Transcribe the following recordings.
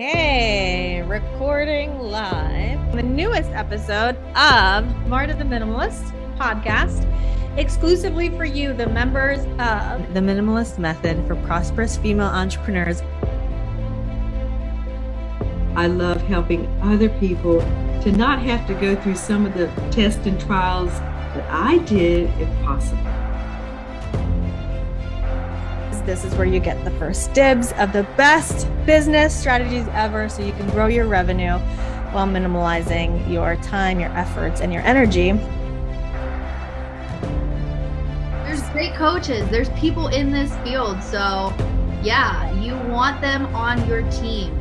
Hey, recording live the newest episode of Marta the Minimalist podcast, exclusively for you, the members of the Minimalist Method for Prosperous Female Entrepreneurs. I love helping other people to not have to go through some of the tests and trials that I did if possible. This is where you get the first dibs of the best business strategies ever so you can grow your revenue while minimalizing your time, your efforts, and your energy. There's great coaches, there's people in this field. So, yeah, you want them on your team.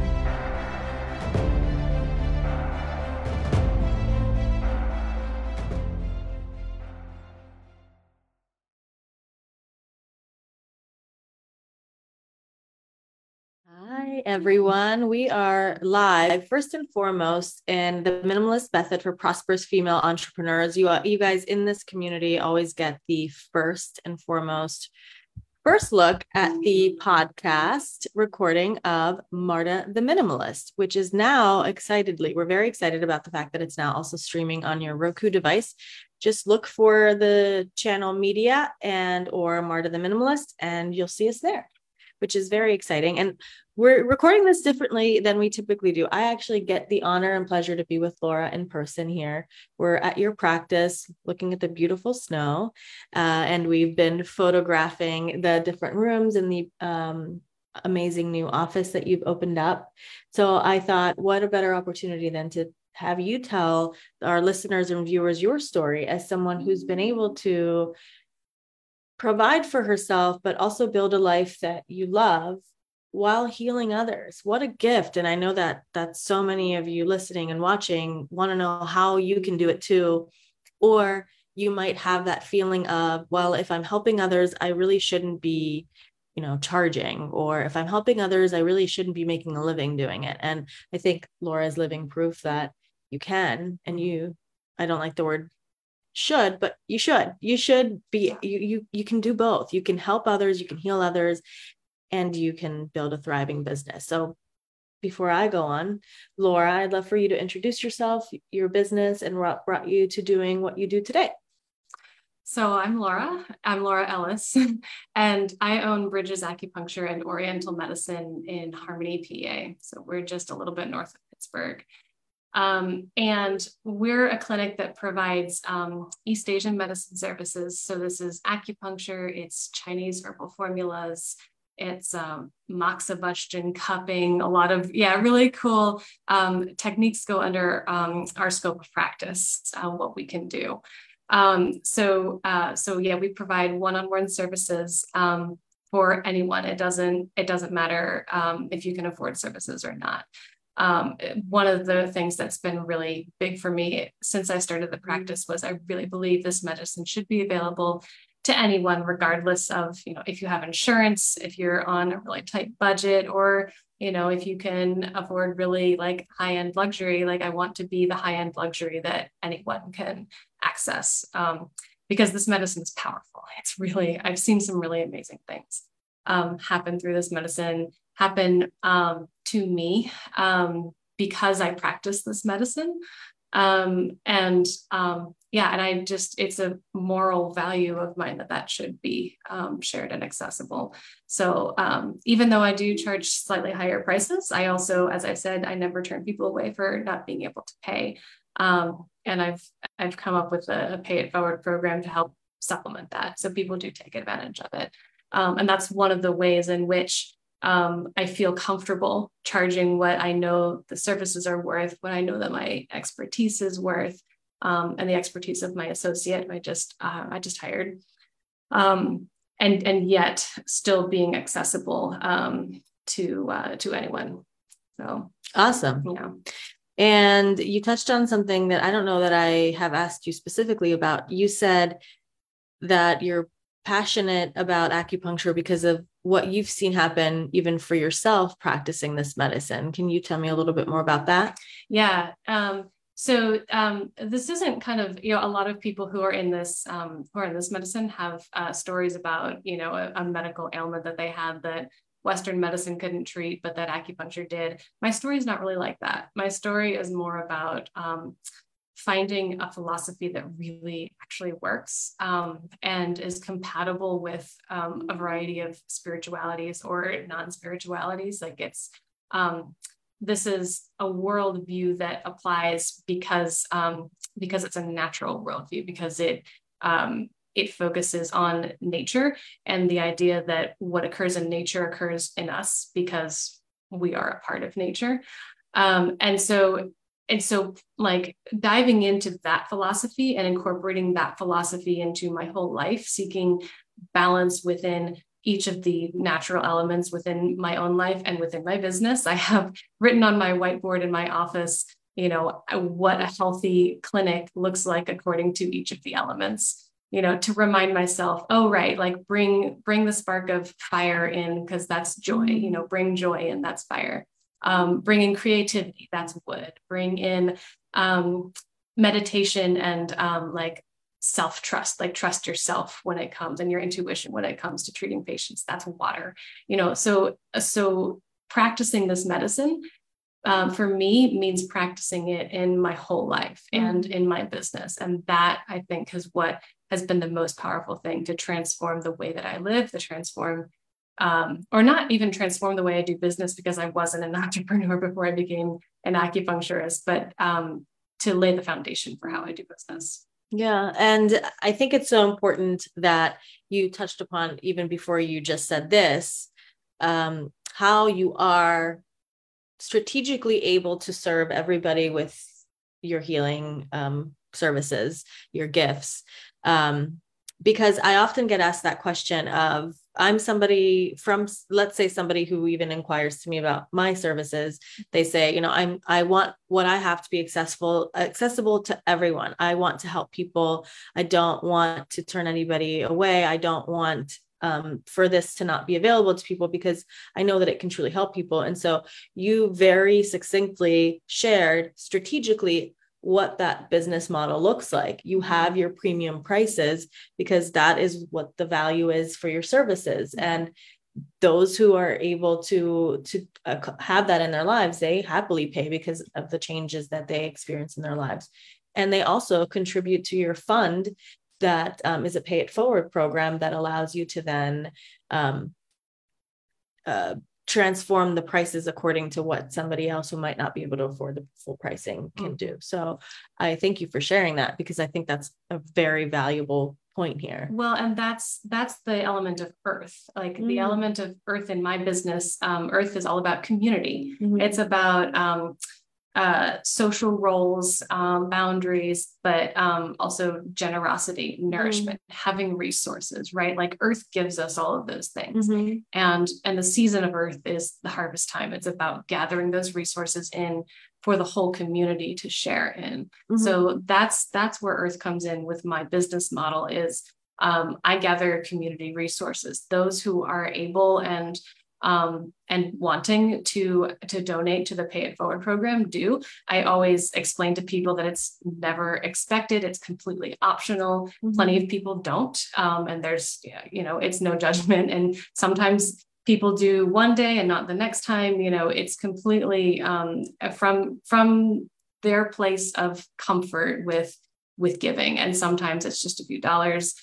Everyone. We are live first and foremost in the minimalist method for prosperous female entrepreneurs. You, you guys in this community always get the first and foremost first look at the podcast recording of Marta the Minimalist, which is now excitedly, we're very excited about the fact that it's now also streaming on your Roku device. Just look for the channel media and or Marta the Minimalist, and you'll see us there which is very exciting. And we're recording this differently than we typically do. I actually get the honor and pleasure to be with Laura in person here. We're at your practice looking at the beautiful snow, uh, and we've been photographing the different rooms in the um, amazing new office that you've opened up. So I thought, what a better opportunity than to have you tell our listeners and viewers your story as someone who's been able to provide for herself, but also build a life that you love while healing others. What a gift. And I know that that so many of you listening and watching want to know how you can do it too. Or you might have that feeling of, well, if I'm helping others, I really shouldn't be, you know, charging. Or if I'm helping others, I really shouldn't be making a living doing it. And I think Laura is living proof that you can and you, I don't like the word should but you should you should be you you you can do both you can help others you can heal others and you can build a thriving business so before i go on laura i'd love for you to introduce yourself your business and what brought you to doing what you do today so I'm Laura. I'm Laura Ellis, and I own Bridges Acupuncture and Oriental Medicine in Harmony, PA. So we're just a little bit north of Pittsburgh. Um, and we're a clinic that provides um, East Asian medicine services. So this is acupuncture, it's Chinese herbal formulas, it's um, moxibustion cupping, a lot of, yeah, really cool um, techniques go under um, our scope of practice, uh, what we can do. Um, so, uh, so yeah, we provide one-on-one services um, for anyone. It doesn't, it doesn't matter um, if you can afford services or not um, one of the things that's been really big for me since I started the mm-hmm. practice was I really believe this medicine should be available to anyone, regardless of you know if you have insurance, if you're on a really tight budget, or you know if you can afford really like high end luxury. Like I want to be the high end luxury that anyone can access um, because this medicine is powerful. It's really I've seen some really amazing things um, happen through this medicine happen um, to me um, because I practice this medicine. Um, and um, yeah, and I just, it's a moral value of mine that that should be um, shared and accessible. So um, even though I do charge slightly higher prices, I also, as I said, I never turn people away for not being able to pay. and I've, I've come up with a, a pay it forward program to help supplement that. So people do take advantage of it. Um, and that's one of the ways in which um, I feel comfortable charging what I know the services are worth, what I know that my expertise is worth, um, and the expertise of my associate I just uh, I just hired, um, and and yet still being accessible um, to uh, to anyone. So awesome. Yeah. And you touched on something that I don't know that I have asked you specifically about. You said that you're passionate about acupuncture because of what you've seen happen even for yourself practicing this medicine. Can you tell me a little bit more about that? Yeah. Um, so um, this isn't kind of you know a lot of people who are in this um, who are in this medicine have uh, stories about you know a, a, medical ailment that they had that Western medicine couldn't treat, but that acupuncture did. My story is not really like that. My story is more about um, finding a philosophy that really actually works um, and is compatible with um, a variety of spiritualities or non-spiritualities. Like it's um, this is a worldview that applies because um, because it's a natural worldview because it um, it focuses on nature and the idea that what occurs in nature occurs in us because we are a part of nature. Um, and so and so like diving into that philosophy and incorporating that philosophy into my whole life seeking balance within each of the natural elements within my own life and within my business. I have written on my whiteboard in my office you know what a healthy clinic looks like according to each of the elements you know to remind myself oh right like bring bring the spark of fire in because that's joy you know bring joy and that's fire um, bring in creativity that's wood. Bring in um, meditation and um, like self trust like trust yourself when it comes and your intuition when it comes to treating patients that's water you know? So so practicing this medicine um, for me means practicing it in my whole life and mm-hmm. in my business. And that i think is what has been the most powerful thing to transform the way that i live to transform um, or not even transform the way I do business because I wasn't an entrepreneur before I became an acupuncturist, but um, to lay the foundation for how I do business. Yeah. And I think it's so important that you touched upon, even before you just said this, um, how you are strategically able to serve everybody with your healing um, services, your gifts. Um, because I often get asked that question of I'm somebody from let's say somebody who even inquires to me about my services they say you know I'm I want what I have to be accessible accessible to everyone. I want to help people. I don't want to turn anybody away. I don't want um, for this to not be available to people because I know that it can truly help people. And so you very succinctly shared strategically what that business model looks like. You have your premium prices because that is what the value is for your services. And those who are able to to uh, have that in their lives, they happily pay because of the changes that they experience in their lives. And they also contribute to your fund that um, is a pay it forward program that allows you to then um, uh, transform the prices according to what somebody else who might not be able to afford the full pricing can mm. do. So I thank you for sharing that because I think that's a very valuable point here. Well, and that's that's the element of earth. Like mm. the element of earth in my business, um, earth is all about community. Mm-hmm. It's about um, uh, social roles, um, boundaries, but um, also generosity, nourishment, mm-hmm. having resources, right? Like Earth gives us all of those things, mm-hmm. and and the season of Earth is the harvest time. It's about gathering those resources in for the whole community to share in. Mm-hmm. So that's that's where Earth comes in with my business model. Is um, I gather community resources, those who are able and um, and wanting to to donate to the pay it forward program do i always explain to people that it's never expected. It's completely optional. Mm-hmm. plenty of people don't um, and there's you know it's no judgment. And sometimes people do one day and not the next time you know it's completely um, from from their place of comfort with with giving. And sometimes it's just a few dollars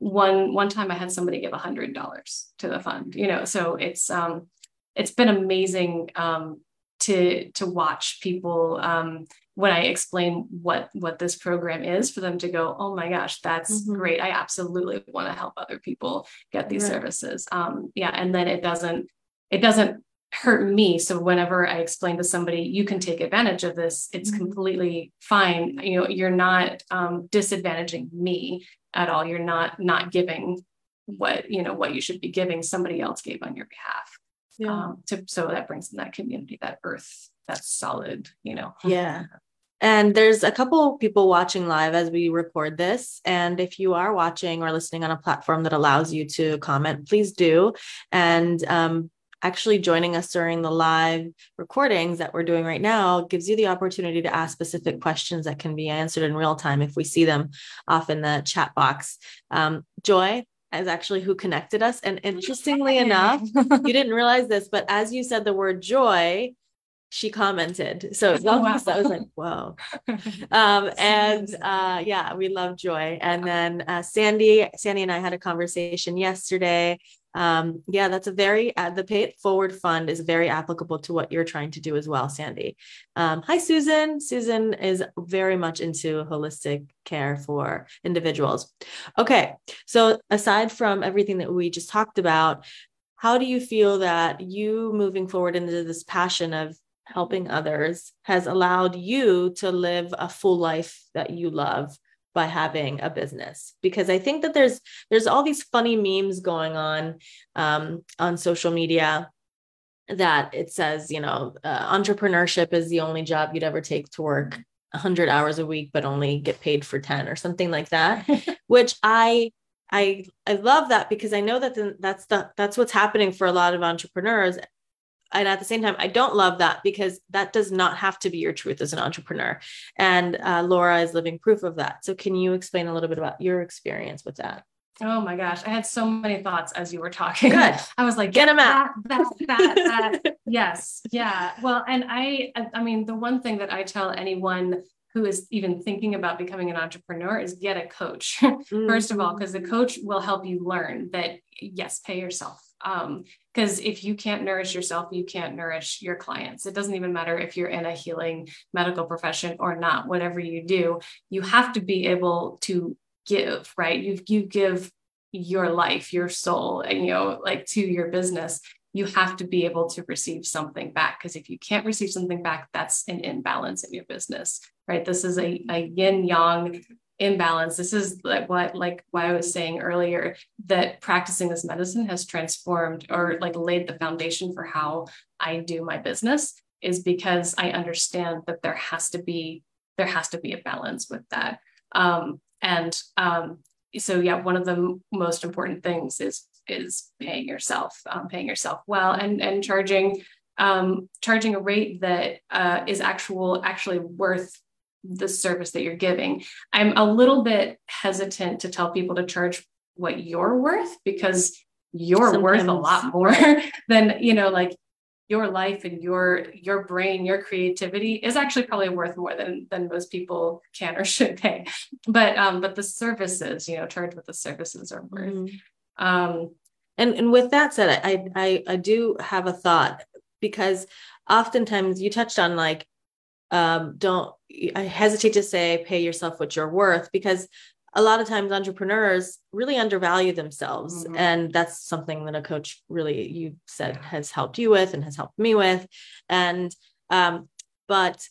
one one time I had somebody give a hundred dollars to the fund, you know, so it's um it's been amazing um to to watch people um when I explain what what this program is for them to go, oh my gosh, that's mm-hmm. great. I absolutely want to help other people get these right. services. Um yeah, and then it doesn't it doesn't hurt me. So whenever I explain to somebody, you can take advantage of this, it's mm-hmm. completely fine. You know, you're not um, disadvantaging me at all you're not not giving what you know what you should be giving somebody else gave on your behalf yeah. Um, to, so that brings in that community that earth that's solid you know yeah and there's a couple people watching live as we record this. And if you are watching or listening on a platform that allows you to comment, please do. And um, actually joining us during the live recordings that we're doing right now gives you the opportunity to ask specific questions that can be answered in real time if we see them off in the chat box. Um, Joy, is actually who connected us. And interestingly enough, you didn't realize this, but as you said the word joy, she commented. So oh, wow. I was like, whoa. Um, and uh, yeah, we love joy. And then uh, Sandy, Sandy and I had a conversation yesterday um, yeah, that's a very, uh, the Pay It Forward Fund is very applicable to what you're trying to do as well, Sandy. Um, hi, Susan. Susan is very much into holistic care for individuals. Okay, so aside from everything that we just talked about, how do you feel that you moving forward into this passion of helping others has allowed you to live a full life that you love by having a business because i think that there's there's all these funny memes going on um, on social media that it says you know uh, entrepreneurship is the only job you'd ever take to work 100 hours a week but only get paid for 10 or something like that which i i i love that because i know that the, that's the that's what's happening for a lot of entrepreneurs and at the same time i don't love that because that does not have to be your truth as an entrepreneur and uh, laura is living proof of that so can you explain a little bit about your experience with that Oh my gosh, I had so many thoughts as you were talking. Good. I was like, get them out. That, that, that, that. yes, yeah. Well, and I, I mean, the one thing that I tell anyone who is even thinking about becoming an entrepreneur is get a coach mm-hmm. first of all because the coach will help you learn that yes pay yourself um, because if you can't nourish yourself you can't nourish your clients. It doesn't even matter if you're in a healing medical profession or not whatever you do you have to be able to give right? You you give your life your soul and you know like to your business you have to be able to receive something back because if you can't receive something back that's an imbalance in your business right? This is a, a yin yang imbalance. This is like what like why i was saying earlier that practicing this medicine has transformed or like laid the foundation for how i do my business is because i understand that there has to be there has to be a balance with that. Um, and um, so yeah one of the most important things is is paying yourself um, paying yourself well and and charging um, charging a rate that uh, is actual actually worth the service that you're giving. I'm a little bit hesitant to tell people to charge what you're worth because you're Sometimes. worth a lot more than, you know, like your life and your your brain your creativity is actually probably worth more than than most people can or should pay but um but the services you know charge what the services are worth mm-hmm. Um and and with that said I, I i do have a thought because oftentimes you touched on like um, don't i hesitate to say pay yourself what you're worth because a lot of times entrepreneurs really undervalue themselves. Mm-hmm. and that's something that a coach really you said has helped you with and has helped me with. And um, but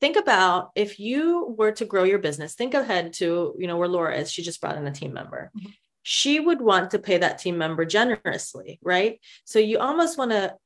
think about if you were to grow your business think ahead to you know where laura is. She just brought in a team member. Mm-hmm. She would want to pay that team member generously right? So you almost want to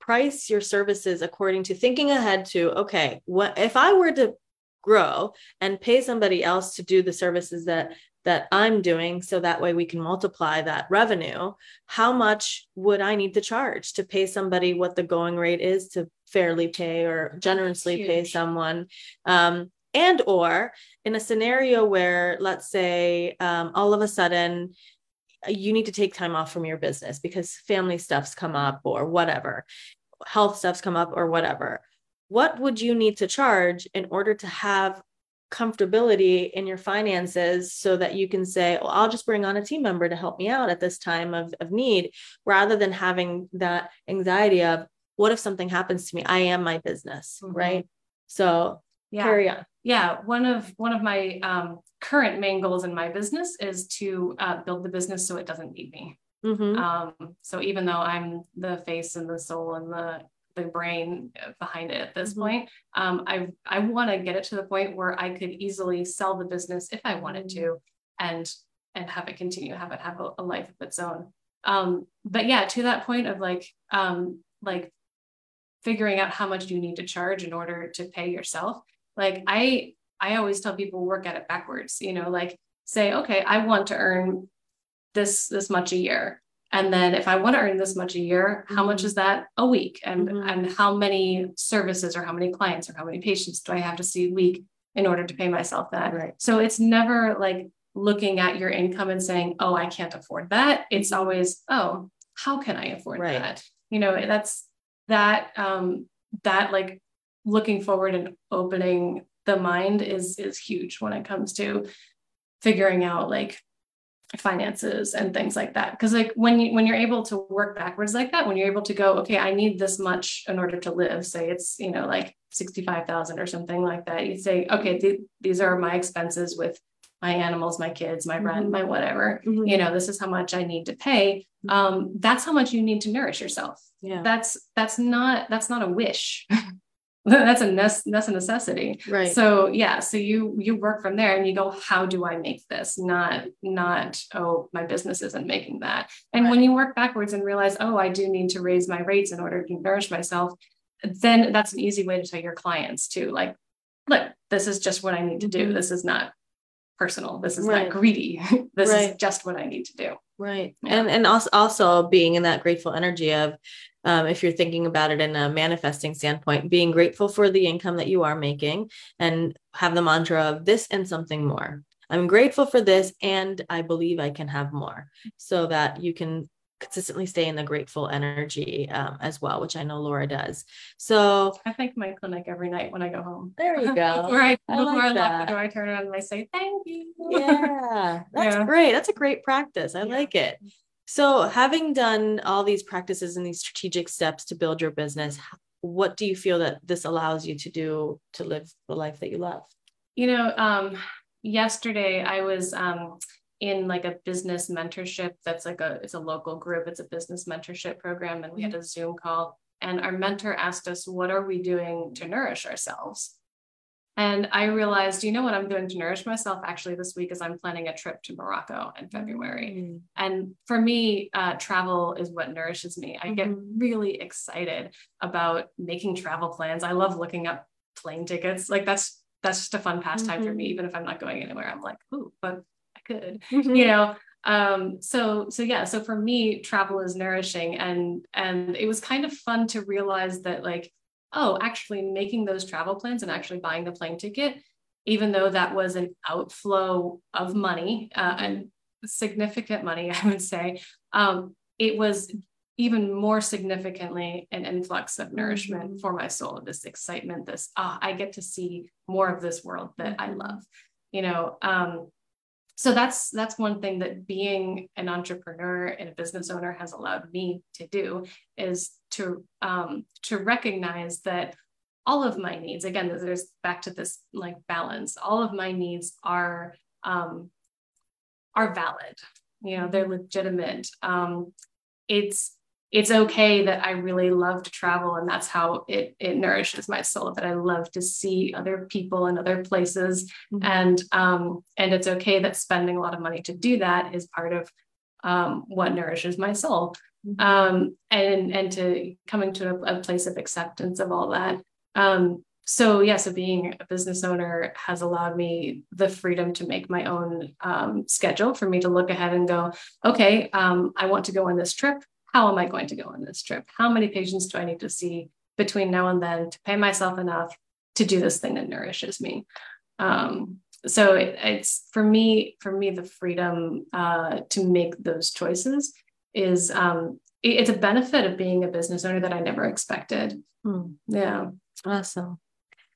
price your services according to thinking ahead to okay what if i were to grow and pay somebody else to do the services that that i'm doing so that way we can multiply that revenue how much would i need to charge to pay somebody what the going rate is to fairly pay or generously pay someone? Um, and or in a scenario where let's say um, all of a sudden you need to take time off from your business because family stuff's come up or whatever health stuff's come up or whatever. What would you need to charge in order to have comfortability in your finances so that you can say well i'll just bring on a team member to help me out at this time of, of need rather than having that anxiety of what if something happens to me? I am my business mm-hmm. right? So yeah. carry on yeah one of one of my um, current main goals in my business is to uh, build the business so it doesn't need me Mm-hmm. Um, so even though I'm the face and the soul and the the brain behind it at this mm-hmm. point, um, I I want to get it to the point where I could easily sell the business if I wanted to, and and have it continue, have it have a, a life of its own. Um, but yeah, to that point of like um, like figuring out how much you need to charge in order to pay yourself. Like I I always tell people work at it backwards. You know, like say okay, I want to earn this this much a year and then if i want to earn this much a year how much mm-hmm. is that a week and mm-hmm. and how many services or how many clients or how many patients do i have to see a week in order to pay myself that right. so it's never like looking at your income and saying, oh, I can't afford that. It's Mm-hmm. always, oh, how can I afford Right. that? You know, that's that um that like looking forward and opening the mind is is huge when it comes to figuring out like finances and things like that because like when you when you're able to work backwards like that when you're able to go okay i need this much in order to live say it's you know like 65,000 or something like that you say okay th- these are my expenses with my animals my kids my rent Mhm. my whatever Mhm. you know this is how much i need to pay um that's how much you need to nourish yourself Yeah. that's that's not that's not a wish that's a nece- that's a necessity. Right. so yeah so you you work from there and you go how do i make this? Not not oh my business isn't making that. And when you work backwards and realize oh i do need to raise my rates in order to nourish myself then that's an easy way to tell your clients too like look this is just what i need to do. Mhm. this is not personal. This is Right. not greedy. This is just what i need to do Right. Yeah. And and also also being in that grateful energy of um, if you're thinking about it in a manifesting standpoint, being grateful for the income that you are making and have the mantra of this and something more. I'm grateful for this and I believe I can have more so that you can consistently stay in the grateful energy um, as well, which I know Laura does. So i thank my clinic every night when i go home there you go. before i, I before like I lock the door i turn around and i say thank you yeah that's Yeah. great that's a great practice i Yeah. like it so having done all these practices and these strategic steps to build your business what do you feel that this allows you to do to live the life that you love You know, um, yesterday I was um, in like a business mentorship that's like a it's a local group. It's a business mentorship program, and we had a Zoom call. And our mentor asked us, "What are we doing to nourish ourselves?" And I realized, you know what I'm doing to nourish myself actually this week is I'm planning a trip to Morocco in February. And for me, uh, travel is what nourishes me. I get Mhm. really excited about making travel plans. I love looking up plane tickets. Like that's that's just a fun pastime for me. Mhm. Even if I'm not going anywhere, I'm like, ooh, but I could, Mhm. you know. Um, so so yeah. So for me, travel is nourishing, and and it was kind of fun to realize that like, oh, actually making those travel plans and actually buying the plane ticket, even though that was an outflow of money uh, and significant money, I would say, um, it was even more significantly an influx of nourishment Mhm. for my soul, this excitement, this, ah, I get to see more of this world that I Mhm. love, you know. Um, so that's that's one thing that being an entrepreneur and a business owner has allowed me to do is to um, to recognize that all of my needs again there's back to this like balance. All of my needs are um, are valid you know they're legitimate. Um, it's it's okay that i really love to travel and that's how it it nourishes my soul that i love to see other people and other places Mhm. and um and it's okay that spending a lot of money to do that is part of um what nourishes my soul Mhm. um and and to coming to a, a place of acceptance of all that um so yeah so being a business owner has allowed me the freedom to make my own um, schedule for me to look ahead and go okay um, i want to go on this trip how am i going to go on this trip how many patients do i need to see between now and then to pay myself enough to do this thing that nourishes me um, so it, it's for me for me the freedom uh, to make those choices is um, it- it's a benefit of being a business owner that i never expected Hmm. yeah Awesome.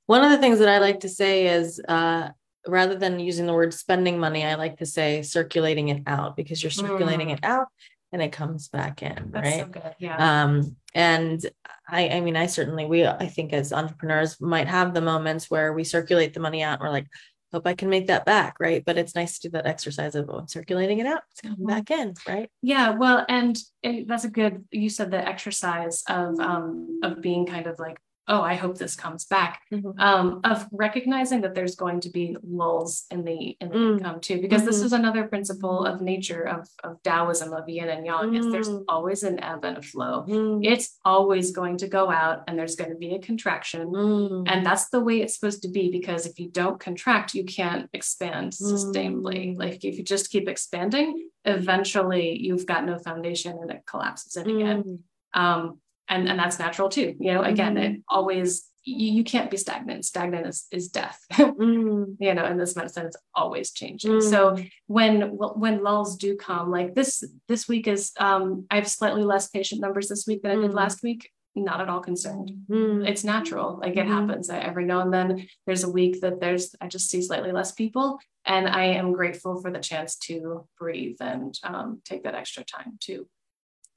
One of the things that I like to say is uh, rather than using the word spending money, I like to say circulating it out because you're circulating Mm. it out and it comes back in, that's right? so good yeah um and i i mean i certainly we i think as entrepreneurs might have the moments where we circulate the money out and we're like hope i can make that back right but it's nice to do that exercise of oh, circulating it out it's coming Mhm. back in right Yeah, well, and, and that's a good. You said the exercise of um of being kind of like, oh, I hope this comes back. Um, of recognizing that there's going to be lulls in the in the Mm. income too, because this Mhm. is another principle of nature of of Taoism of Yin and Yang. Is there's Mm. always an ebb and a flow. Mm, It's always going to go out, and there's going to be a contraction. mm, And that's the way it's supposed to be because if you don't contract, you can't expand sustainably. Like if you just keep expanding, eventually you've got no foundation and it collapses in again. Um, and, and that's natural too. You know, again, it always you, you can't be stagnant. Stagnant is, is death. Mm. you know, in this medicine, it's always changing. Mm. So when when lulls do come, like this this week is um, I have slightly less patient numbers this week than I did Mm. last week. Not at all concerned. Mm. It's natural. Like it Mhm. happens I- every now and then. There's a week that there's I just see slightly less people, and I am grateful for the chance to breathe and um, take that extra time to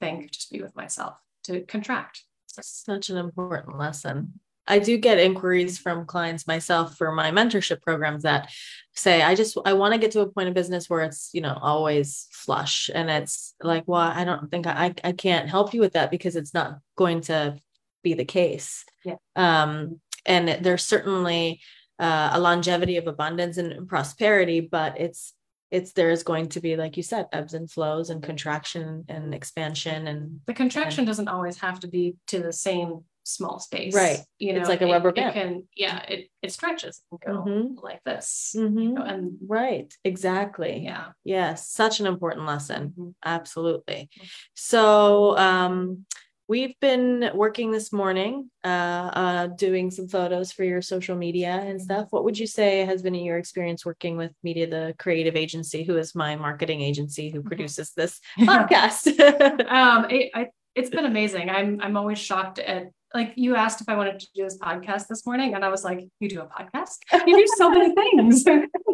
think, just be with myself, to contract. Such an important lesson. I do get inquiries from clients myself for my mentorship programs that say, I just I want to get to a point of business where it's, you know, always flush. And it's like, well, I don't think I I can't help you with that because it's not going to be the case. Yeah. Um, and there's certainly uh, a longevity of abundance and prosperity, but it's it's there's going to be, like you said, ebbs and flows and contraction and expansion and The contraction doesn't always have to be to the same small space. Right. You know, It's like a rubber it band. can, yeah, it, it stretches and go Mhm. like this. Mhm. You know, and Right, exactly. yeah. Yes, such an important lesson. Mhm. Absolutely. So, um, we've been working this morning, uh, uh, doing some photos for your social media and stuff. What would you say has been your experience working with Media, the creative agency, who is my marketing agency who produces this podcast? um it, I, it's been amazing. I'm i'm always shocked at like you asked if i wanted to do this podcast this morning and i was like you do a podcast? You do so many things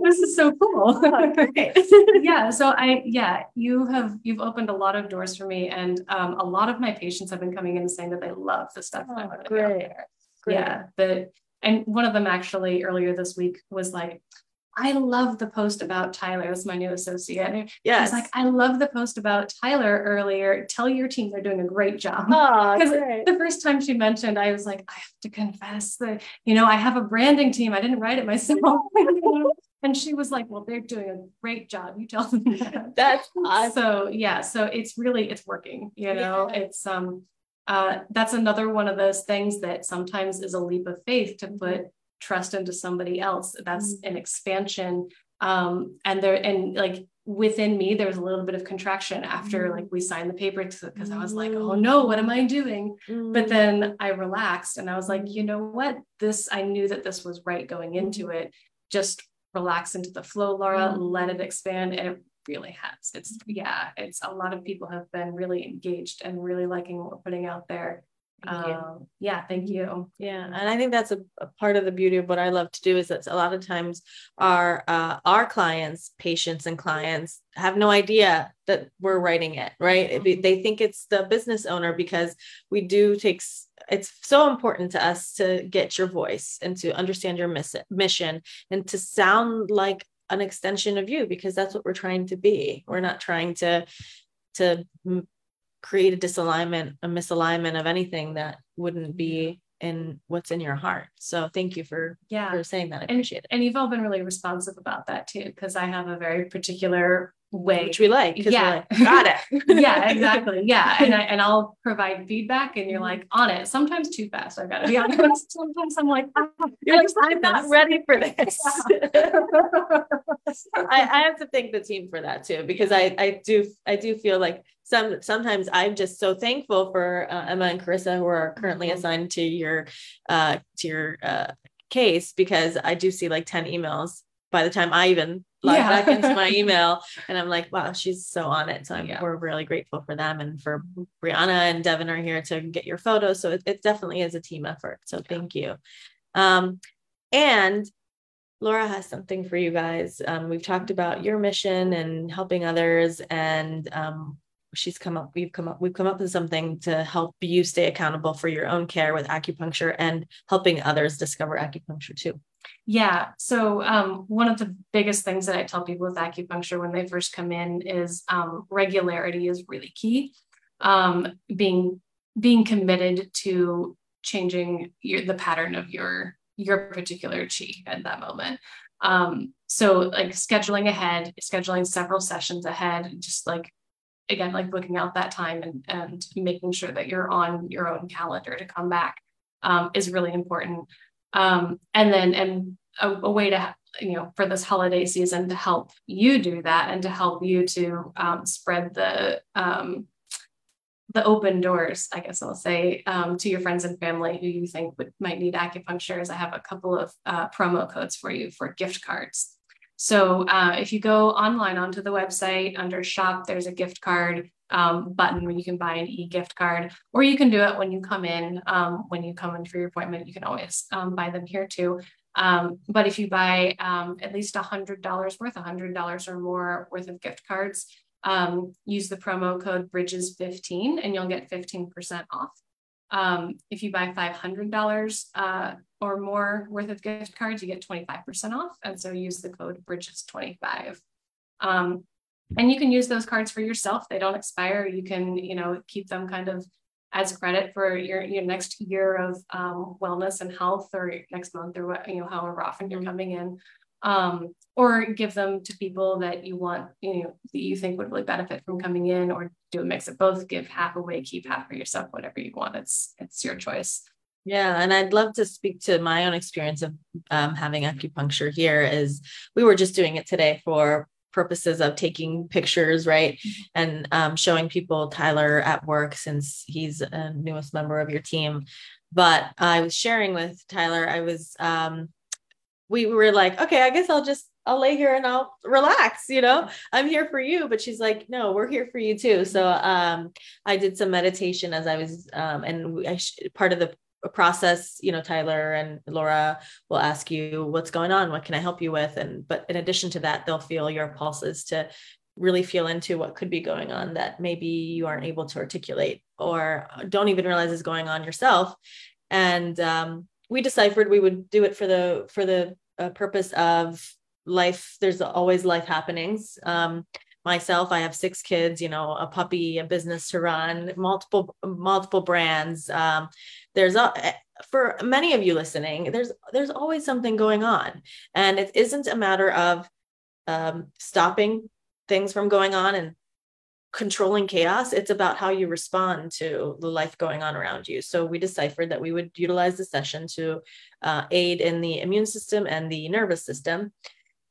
this is so cool yeah so i yeah you have you've opened a lot of doors for me and um, a lot of my patients have been coming in and saying that they love the stuff that i'm Oh, out great. Great. yeah But, and one of them actually earlier this week was like I love the post about Tyler. That's my new associate. Yeah, Yes. He's like, I love the post about Tyler earlier. Tell your team they're doing a great job. oh, Because great. the first time she mentioned, I was like, I have to confess that, you know, I have a branding team. I didn't write it myself. and she was like, Well, they're doing a great job. You tell them that. That's awesome. So yeah, so it's really it's working, you know, Yeah. it's um uh that's another one of those things that sometimes is a leap of faith to put trust into somebody else. That's an expansion. Um and there and like within me there was a little bit of contraction after Mhm. like we signed the paper because I was like, oh no, what am I doing? But Mm. then I relaxed and I was like, you know what? This, I knew that this was right going into it. Just relax into the flow, Laura, let it expand. And it really has. It's, yeah, it's a lot of people have been really engaged and really liking what we're putting out there. Um, yeah, thank you. Yeah, and I think that's a, a part of the beauty of what I love to do is that a lot of times our uh, our clients, patients, and clients have no idea that we're writing it, right? Be- They think it's the business owner because we do take. It's so important to us to get your voice and to understand your miss- mission and to sound like an extension of you because that's what we're trying to be. We're not trying to to m- create a disalignment, a misalignment of anything that wouldn't be in what's in your heart. So thank you for Yeah. for saying that. I And, appreciate it. and you've all been really responsive about that too, because I have a very particular way Which we like. Yeah. like, Got it. yeah, exactly. Yeah. And I and I'll provide feedback and you're like on it. Sometimes too fast, I've got to be honest. Sometimes I'm like, ah, You're like, I'm not this." ready for this. I, I have to thank the team for that too, because I, I do I do feel like some sometimes I'm just so thankful for uh, Emma and Carissa who are currently Mhm. assigned to your uh to your uh case because I do see like 10 emails by the time I even log Yeah. back into my email and I'm like, wow, she's so on it. So Yeah. we're really grateful for them and for Brianna and Devin are here to get your photos. So it, it definitely is a team effort. So thank you. Um, and Laura has something for you guys. Um, we've talked about your mission and helping others, and um, she's come up. We've come up. We've come up with something to help you stay accountable for your own care with acupuncture and helping others discover acupuncture too. Yeah. So um, one of the biggest things that I tell people with acupuncture when they first come in is um, regularity is really key. Um, being being committed to changing your, the pattern of your your particular chi at that moment. Um, so like scheduling ahead, scheduling several sessions ahead, just like again, like booking out that time and and making sure that you're on your own calendar to come back um, is really important um, and then and a, a way to you know for this holiday season to help you do that and to help you to um, spread the um, the open doors, I guess I'll say, um, to your friends and family who you think would might need acupuncture. Is I have a couple of uh, promo codes for you for gift cards. So uh, if you go online onto the website under shop, there's a gift card um, button where you can buy an e-gift card, or you can do it when you come in. Um, when you come in for your appointment, you can always um, buy them here too. Um, but if you buy um, at least $100 worth, $100 or more worth of gift cards, um, use the promo code Bridges15 and you'll get 15% off. If you buy $500 uh, or more worth of gift cards, you get 25% off. And so use the code Bridges25. Um, and you can use those cards for yourself. They don't expire. You can, you know, keep them kind of as credit for your your next year of um, wellness and health, or next month, or what you know, however often you're coming in, um, or give them to people that you want, you know, that you think would really benefit from coming in, or do a mix of both. Give half away, keep half for yourself, whatever you want. It's it's your choice. Yeah, and I'd love to speak to my own experience of um, having acupuncture here. Is we were just doing it today for purposes of taking pictures, right? Mm-hmm. And um, showing people Tyler at work since he's a newest member of your team. But I was sharing with Tyler, I was, um, we were like, okay, I guess I'll just, I'll lay here and I'll relax, you know, I'm here for you. But she's like, no, we're here for you too. So um, I did some meditation as I was, um, and I, part of the process you know tyler and laura will ask you what's going on? What can i help you with? And but in addition to that they'll feel your pulses to really feel into what could be going on that maybe you aren't able to articulate or don't even realize is going on yourself. And um, we deciphered we would do it for the for the uh, purpose of life. There's always life happenings. Um, myself i have six kids you know a puppy a business to run multiple multiple brands. Um, there's a for many of you listening there's there's always something going on. And it isn't a matter of um, stopping things from going on and controlling chaos. It's about how you respond to the life going on around you. So we deciphered that we would utilize the session to uh, aid in the immune system and the nervous system.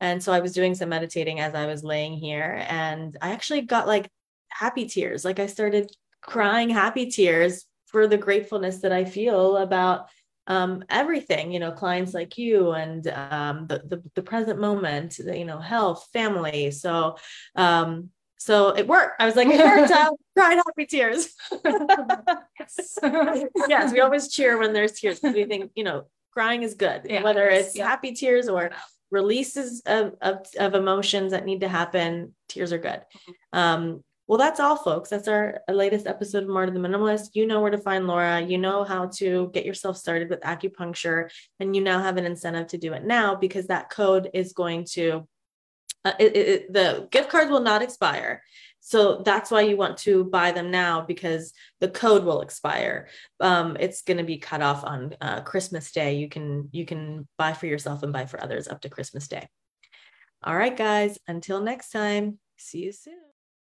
And so i was doing some meditating as i was laying here and i actually got like happy tears. Like i started crying happy tears for the gratefulness that I feel about um, everything, you know, clients like you and um, the, the, the present moment, you know, health, family. So, um, so it worked. I was like, it worked out. Cried happy tears. yes. yes. We always cheer when there's tears because we think, you know, crying is good, yeah, whether it's yeah. happy tears or releases of, of, of, emotions that need to happen. Tears are good. Mm-hmm. Um, well, that's all, folks. That's our latest episode of Marta the Minimalist. You know where to find Laura. You know how to get yourself started with acupuncture, and you now have an incentive to do it now because that code is going to, uh, it, it, the gift cards will not expire. So that's why you want to buy them now because the code will expire. Um, it's going to be cut off on uh, Christmas Day. You can you can buy for yourself and buy for others up to Christmas Day. All right, guys. Until next time. See you soon.